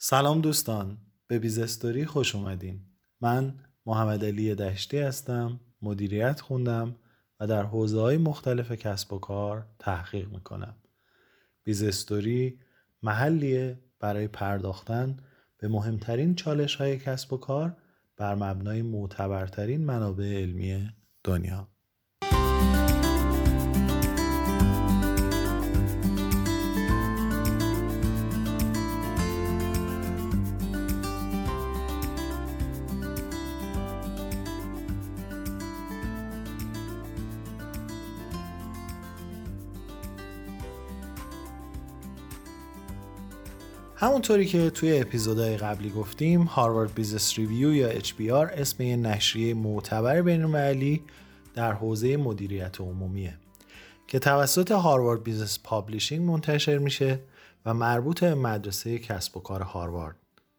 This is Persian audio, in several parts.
سلام دوستان به بیزستوری خوش اومدین. من محمد علی دشتی هستم مدیریت خوندم و در حوزه های مختلف کسب و کار تحقیق می‌کنم. بیزستوری محلیه برای پرداختن به مهمترین چالش های کسب و کار بر مبنای معتبرترین منابع علمی دنیا. همونطوری که توی اپیزودهای قبلی گفتیم Harvard Business Review یا HBR اسم یه نشریه معتبر بین‌المللی در حوزه مدیریت عمومیه که توسط Harvard Business Publishing منتشر میشه و مربوط به مدرسه کسب و کار هاروارد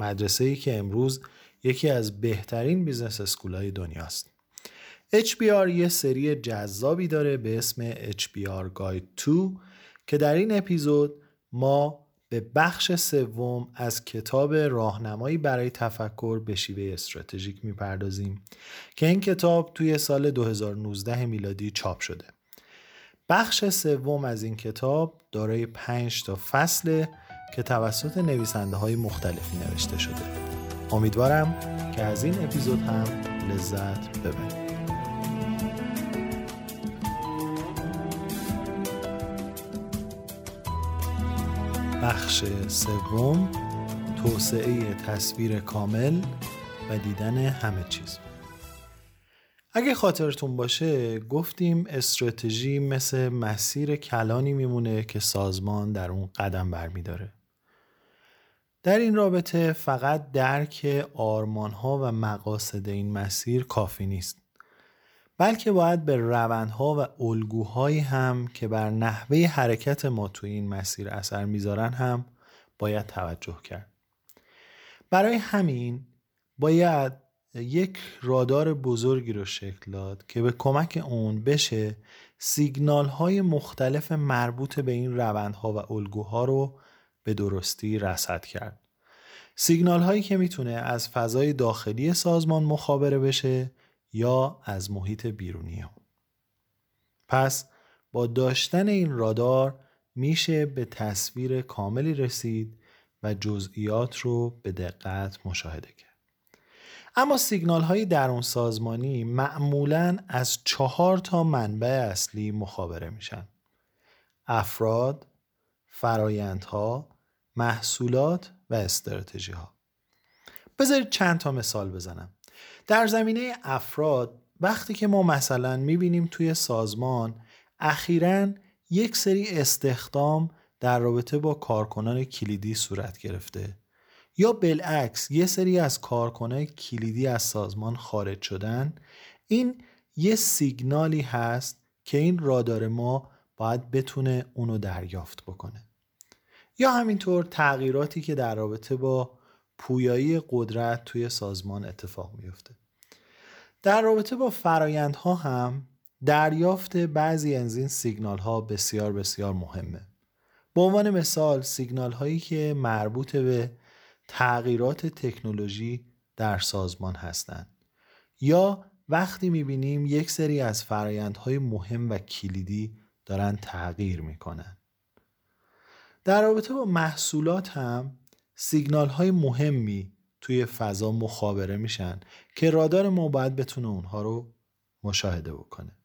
مدرسه ای که امروز یکی از بهترین business school های دنیاست. HBR یه سری جذابی داره به اسم HBR Guide 2 که در این اپیزود ما به بخش سوم از کتاب راهنمایی برای تفکر به شیوه استراتژیک می‌پردازیم که این کتاب توی سال 2019 میلادی چاپ شده. بخش سوم از این کتاب دارای پنج تا فصل که توسط نویسنده های مختلفی نوشته شده. امیدوارم که از این اپیزود هم لذت ببرید. بخش سوم توسعه تصویر کامل و دیدن همه چیز. اگه خاطرتون باشه گفتیم استراتژی مثل مسیر کلانی میمونه که سازمان در اون قدم برمیداره. در این رابطه فقط درک آرمانها و مقاصد این مسیر کافی نیست. بلکه باید به روندها و الگوهایی هم که بر نحوه حرکت ما توی این مسیر اثر می‌ذارن هم باید توجه کرد. برای همین باید یک رادار بزرگی رو شکل داد که به کمک اون بشه سیگنال های مختلف مربوط به این روندها و الگوها رو به درستی رصد کرد. سیگنال هایی که می‌تونه از فضای داخلی سازمان مخابره بشه یا از محیط بیرونی پس با داشتن این رادار میشه به تصویر کاملی رسید و جزئیات رو به دقت مشاهده کرد. اما سیگنال های درون سازمانی معمولا از چهار تا منبع اصلی مخابره میشن. افراد، فرایندها، محصولات و استراتژی ها. بذارید چند تا مثال بزنم. در زمینه افراد وقتی که ما مثلا می‌بینیم توی سازمان اخیرا یک سری استخدام در رابطه با کارکنان کلیدی صورت گرفته. یا بالعکس یه سری از کارکنان کلیدی از سازمان خارج شدن. این یه سیگنالی هست که این رادار ما باید بتونه اونو دریافت بکنه. یا همینطور تغییراتی که در رابطه با پویایی قدرت توی سازمان اتفاق میفته در رابطه با فرایندها هم دریافت بعضی از این سیگنال ها بسیار بسیار مهمه. به عنوان مثال سیگنال هایی که مربوط به تغییرات تکنولوژی در سازمان هستند. یا وقتی می‌بینیم یک سری از فرایندهای مهم و کلیدی دارن تغییر می‌کنن. در رابطه با محصولات هم سیگنال های مهمی توی فضا مخابره میشن که رادار ما باید بتونه اونها رو مشاهده بکنه.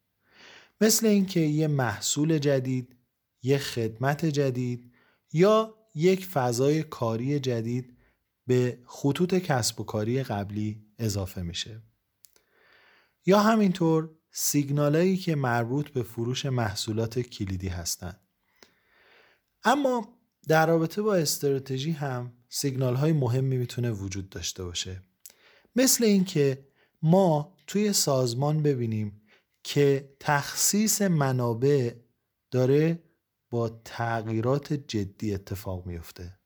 مثل اینکه یه محصول جدید یه خدمت جدید یا یک فضای کاری جدید به خطوط کسب و کاری قبلی اضافه میشه. یا همینطور سیگنالایی که مربوط به فروش محصولات کلیدی هستند اما در رابطه با استراتژی هم سیگنال های مهمی می‌تونه وجود داشته باشه. مثل اینکه ما توی سازمان ببینیم که تخصیص منابع داره با تغییرات جدی اتفاق میفته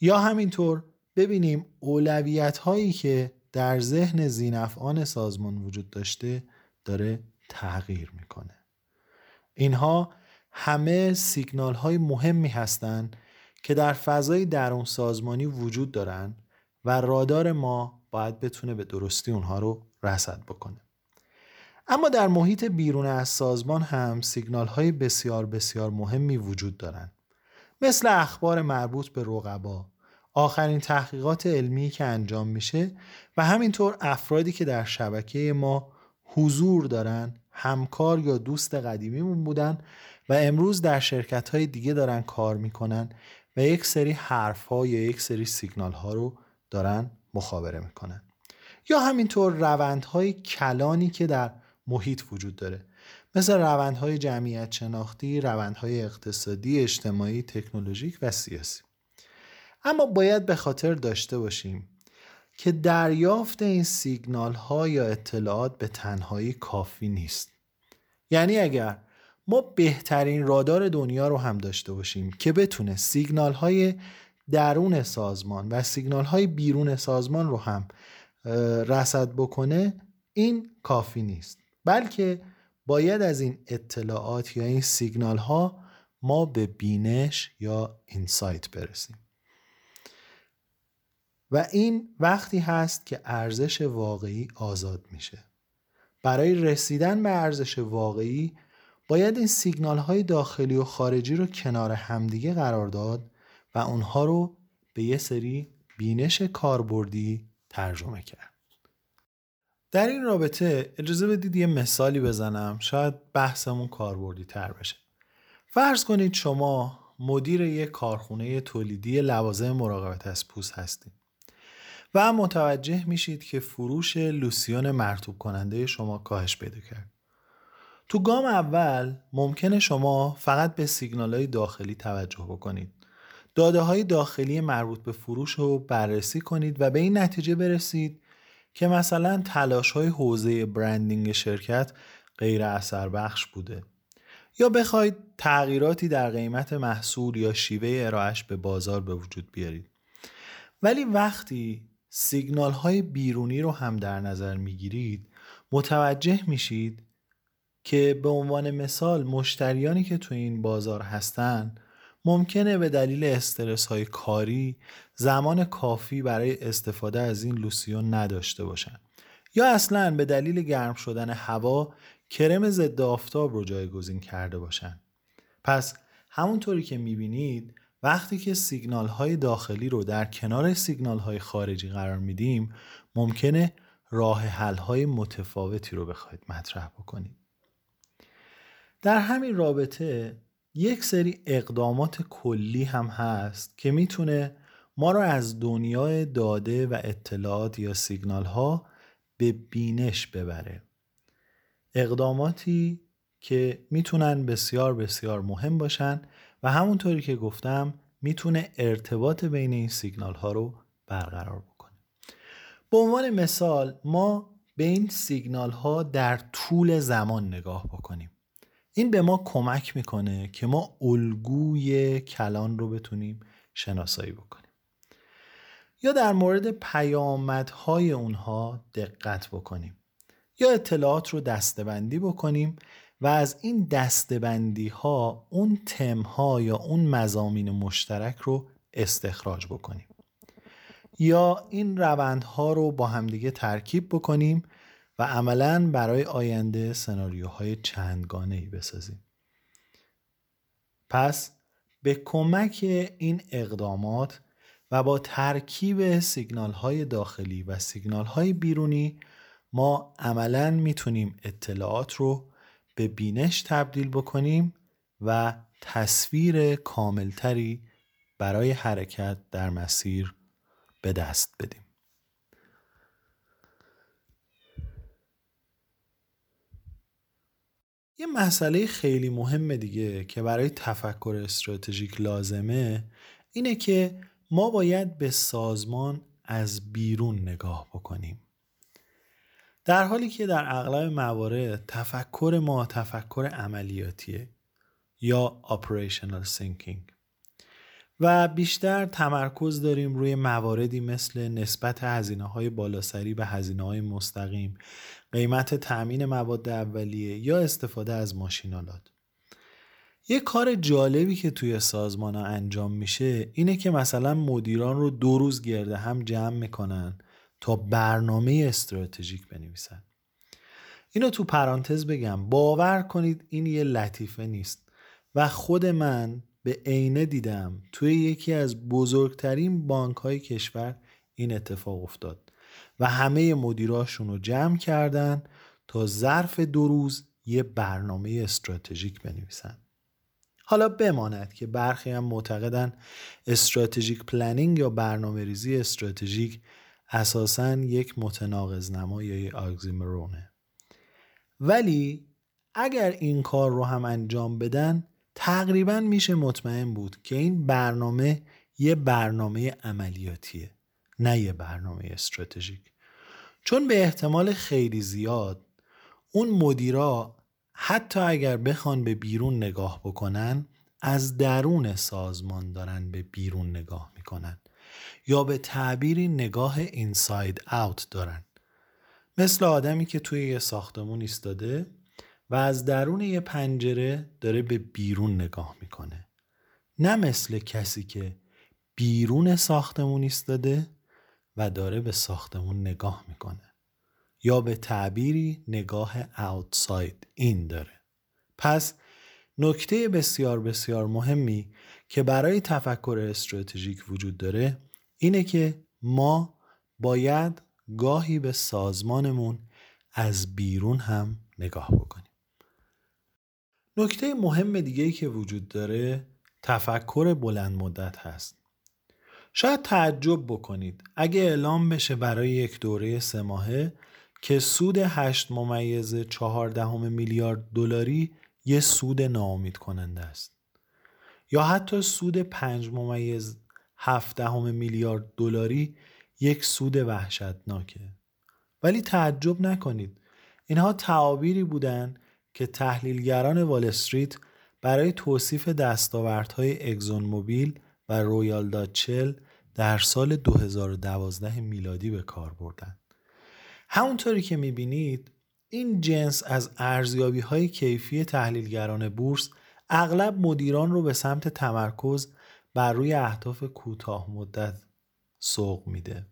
یا همینطور ببینیم اولویت هایی که در ذهن زینفعان سازمان وجود داشته داره تغییر می‌کنه. اینها همه سیگنال های مهمی هستند که در فضای درون سازمانی وجود دارن و رادار ما باید بتونه به درستی اونها رو رصد بکنه. اما در محیط بیرون از سازمان هم سیگنال های بسیار بسیار مهمی وجود دارند. مثل اخبار مربوط به رقبا، آخرین تحقیقات علمی که انجام میشه و همینطور افرادی که در شبکه ما حضور دارن همکار یا دوست قدیمیمون بودن و امروز در شرکت های دیگه دارن کار می‌کنن و یک سری حرف ها یا یک سری سیگنال ها رو دارن مخابره می‌کنن. یا همینطور روندهای کلانی که در محیط وجود داره. مثل روندهای جمعیت شناختی، روندهای اقتصادی، اجتماعی، تکنولوژیک و سیاسی. اما باید به خاطر داشته باشیم که دریافت این سیگنال ها یا اطلاعات به تنهایی کافی نیست. یعنی اگر ما بهترین رادار دنیا رو هم داشته باشیم که بتونه سیگنال های درون سازمان و سیگنال های بیرون سازمان رو هم رصد بکنه این کافی نیست. بلکه باید از این اطلاعات یا این سیگنال ها ما به بینش یا اینسایت برسیم. و این وقتی هست که ارزش واقعی آزاد میشه. برای رسیدن به ارزش واقعی باید این سیگنال های داخلی و خارجی رو کنار همدیگه قرار داد و اونها رو به یه سری بینش کاربردی ترجمه کرد. در این رابطه اجازه بدید یه مثالی بزنم شاید بحثمون کاربردی تر بشه. فرض کنید شما مدیر یک کارخونه تولیدی لوازم مراقبت از پوست هستید و متوجه میشید که فروش لوسیون مرتوب کننده شما کاهش پیدا کرد. تو گام اول ممکنه شما فقط به سیگنال های داخلی توجه بکنید. داده های داخلی مربوط به فروش رو بررسی کنید و به این نتیجه برسید که مثلا تلاش های حوزه برندینگ شرکت غیر اثر بخش بوده. یا بخواید تغییراتی در قیمت محصول یا شیوه ارائهش به بازار به وجود بیارید. ولی وقتی سیگنال های بیرونی رو هم در نظر می‌گیرید متوجه میشید که به عنوان مثال مشتریانی که تو این بازار هستن ممکنه به دلیل استرس های کاری زمان کافی برای استفاده از این لوسیون نداشته باشن. یا اصلا به دلیل گرم شدن هوا کرم ضد آفتاب رو جایگزین کرده باشن. پس همونطوری که می‌بینید وقتی که سیگنال های داخلی رو در کنار سیگنال های خارجی قرار میدیم ممکنه راه حل های متفاوتی رو بخواید مطرح بکنید. در همین رابطه یک سری اقدامات کلی هم هست که می‌تونه ما رو از دنیای داده و اطلاعات یا سیگنال ها به بینش ببره. اقداماتی که می‌تونن بسیار بسیار مهم باشن و همونطوری که گفتم می‌تونه ارتباط بین این سیگنال ها رو برقرار بکنه. به عنوان مثال ما به این سیگنال ها در طول زمان نگاه بکنیم. این به ما کمک می‌کنه که ما الگوی کلان رو بتونیم شناسایی بکنیم. یا در مورد پیامدهای اونها دقت بکنیم. یا اطلاعات رو دستبندی بکنیم و از این دستبندی ها اون تم ها یا اون مزامین مشترک رو استخراج بکنیم. یا این روندها رو با همدیگه ترکیب بکنیم و عملا برای آینده سناریوهای چندگانه ای بسازیم پس به کمک این اقدامات و با ترکیب سیگنال های داخلی و سیگنال های بیرونی ما عملا می‌تونیم اطلاعات رو به بینش تبدیل بکنیم و تصویر کاملتری برای حرکت در مسیر به دست بدیم. یه مسئله خیلی مهم دیگه که برای تفکر استراتژیک لازمه اینه که ما باید به سازمان از بیرون نگاه بکنیم. در حالی که در اغلب موارد تفکر ما تفکر عملیاتیه یا operational thinking و بیشتر تمرکز داریم روی مواردی مثل نسبت هزینه های بالاسری به هزینه های مستقیم قیمت تأمین مواد اولیه یا استفاده از ماشینالات یه کار جالبی که توی سازمان ها انجام میشه اینه که مثلا مدیران رو دو روز گرده هم جمع می‌کنن تا برنامه استراتژیک بنویسن. اینو تو پرانتز بگم باور کنید این یه لطیفه نیست و خود من به عینه دیدم. توی یکی از بزرگترین بانک های کشور این اتفاق افتاد و همه مدیراشون رو جمع کردن تا ظرف دو روز یه برنامه استراتژیک بنویسن. حالا بماند که برخی هم معتقدن استراتژیک پلنینگ یا برنامه ریزی استراتژیک اساسا یک متناقض نما یا آگزیمرونه ولی اگر این کار رو هم انجام بدن تقریبا میشه مطمئن بود که این برنامه یه برنامه عملیاتیه نه یه برنامه استراتژیک. چون به احتمال خیلی زیاد اون مدیرا حتی اگر بخوان به بیرون نگاه بکنن از درون سازمان دارن به بیرون نگاه می‌کنن یا به تعبیری نگاه اینساید اوت دارن. مثل آدمی که توی یه ساختمون ایستاده و از درون یه پنجره داره به بیرون نگاه می‌کنه. نه مثل کسی که بیرون ساختمون ایستاده و داره به ساختمون نگاه می‌کنه. یا به تعبیری نگاه اوتساید این داره. پس نکته بسیار بسیار مهمی که برای تفکر استراتژیک وجود داره اینه که ما باید گاهی به سازمانمون از بیرون هم نگاه بکنیم. نکته مهم دیگه که وجود داره تفکر بلند مدت هست. شاید تعجب بکنید. اگه اعلام بشه برای یک دوره سه ماهه که سود 8 ممیز 14 میلیارد دلاری یه سود ناامید کننده است. یا حتی سود 5 ممیز 17 میلیارد دلاری یک سود وحشتناکه. ولی تعجب نکنید. اینها تعابیری بودند که تحلیلگران وال استریت برای توصیف دستاوردهای اگزون موبیل و رویال داچل در سال 2012 میلادی به کار بردند. همونطوری که می‌بینید این جنس از ارزیابی های کیفی تحلیلگران بورس اغلب مدیران رو به سمت تمرکز بر روی اهداف کوتاه مدت سوق میده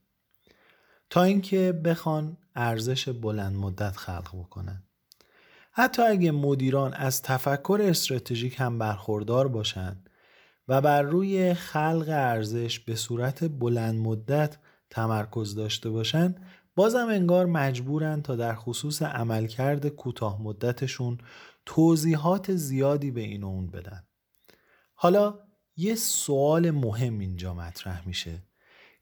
تا اینکه بخوان ارزش بلند مدت خلق بکنن حتی اگه مدیران از تفکر استراتژیک هم برخوردار باشند و بر روی خلق ارزش به صورت بلند مدت تمرکز داشته باشند بازم انگار مجبورن تا در خصوص عملکرد کوتاه مدتشون توضیحات زیادی به این اون بدن. حالا یه سوال مهم اینجا مطرح میشه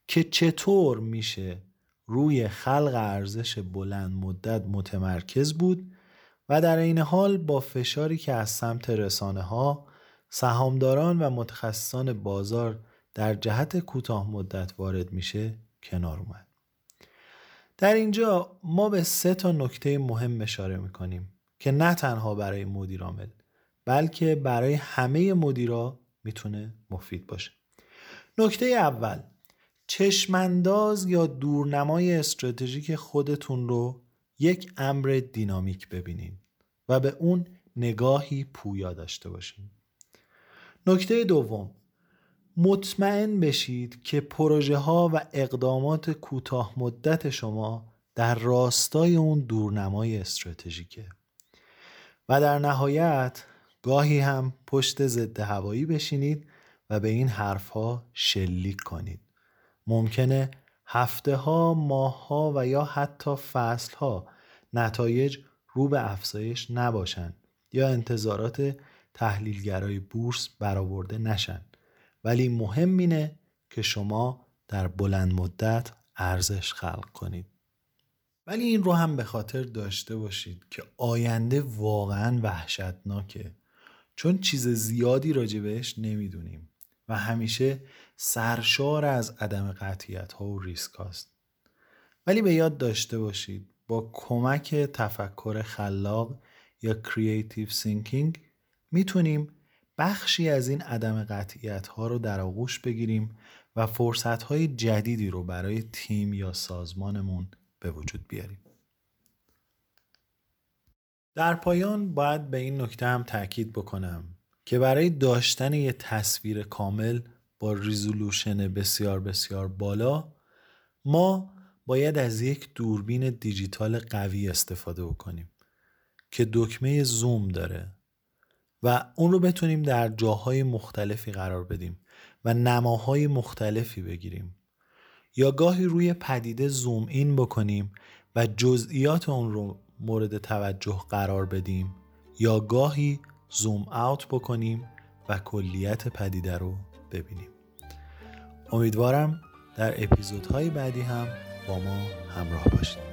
که چطور میشه روی خلق ارزش بلند مدت متمرکز بود و در این حال با فشاری که از سمت رسانه ها سهامداران و متخصصان بازار در جهت کوتاه مدت وارد میشه کنار اومد. در اینجا ما به سه تا نکته مهم اشاره می‌کنیم که نه تنها برای مدیر عامل بلکه برای همه مدیرا می‌تونه مفید باشه. نکته اول چشمانداز یا دورنمای استراتژیک خودتون رو یک امر دینامیک ببینین و به اون نگاهی پویا داشته باشین. نکته دوم مطمئن بشید که پروژه ها و اقدامات کوتاه مدت شما در راستای اون دورنمای استراتژیکه و در نهایت گاهی هم پشت ضد هوایی بشینید و به این حرفها شلیک کنید. ممکنه هفته ها ماه ها و یا حتی فصل ها نتایج رو به افزایش نباشند یا انتظارات تحلیلگرای بورس برآورده نشن. ولی مهم اینه که شما در بلند مدت ارزش خلق کنید. ولی این رو هم به خاطر داشته باشید که آینده واقعا وحشتناکه. چون چیز زیادی راجع بهش نمی‌دونیم و همیشه سرشار از عدم قطعیت ها و ریسک هاست. ولی به یاد داشته باشید با کمک تفکر خلاق یا creative thinking می‌تونیم بخشی از این عدم قطعیت ها رو در آغوش بگیریم و فرصت های جدیدی رو برای تیم یا سازمانمون به وجود بیاریم. در پایان باید به این نکته هم تاکید بکنم که برای داشتن یه تصویر کامل با ریزولوشن بسیار بسیار بالا ما باید از یک دوربین دیجیتال قوی استفاده بکنیم که دکمه زوم داره و اون رو بتونیم در جاهای مختلفی قرار بدیم و نماهای مختلفی بگیریم. یا گاهی روی پدیده زوم این بکنیم و جزئیات اون رو مورد توجه قرار بدیم یا گاهی زوم اوت بکنیم و کلیت پدیده رو ببینیم. امیدوارم در اپیزودهای بعدی هم با ما همراه باشید.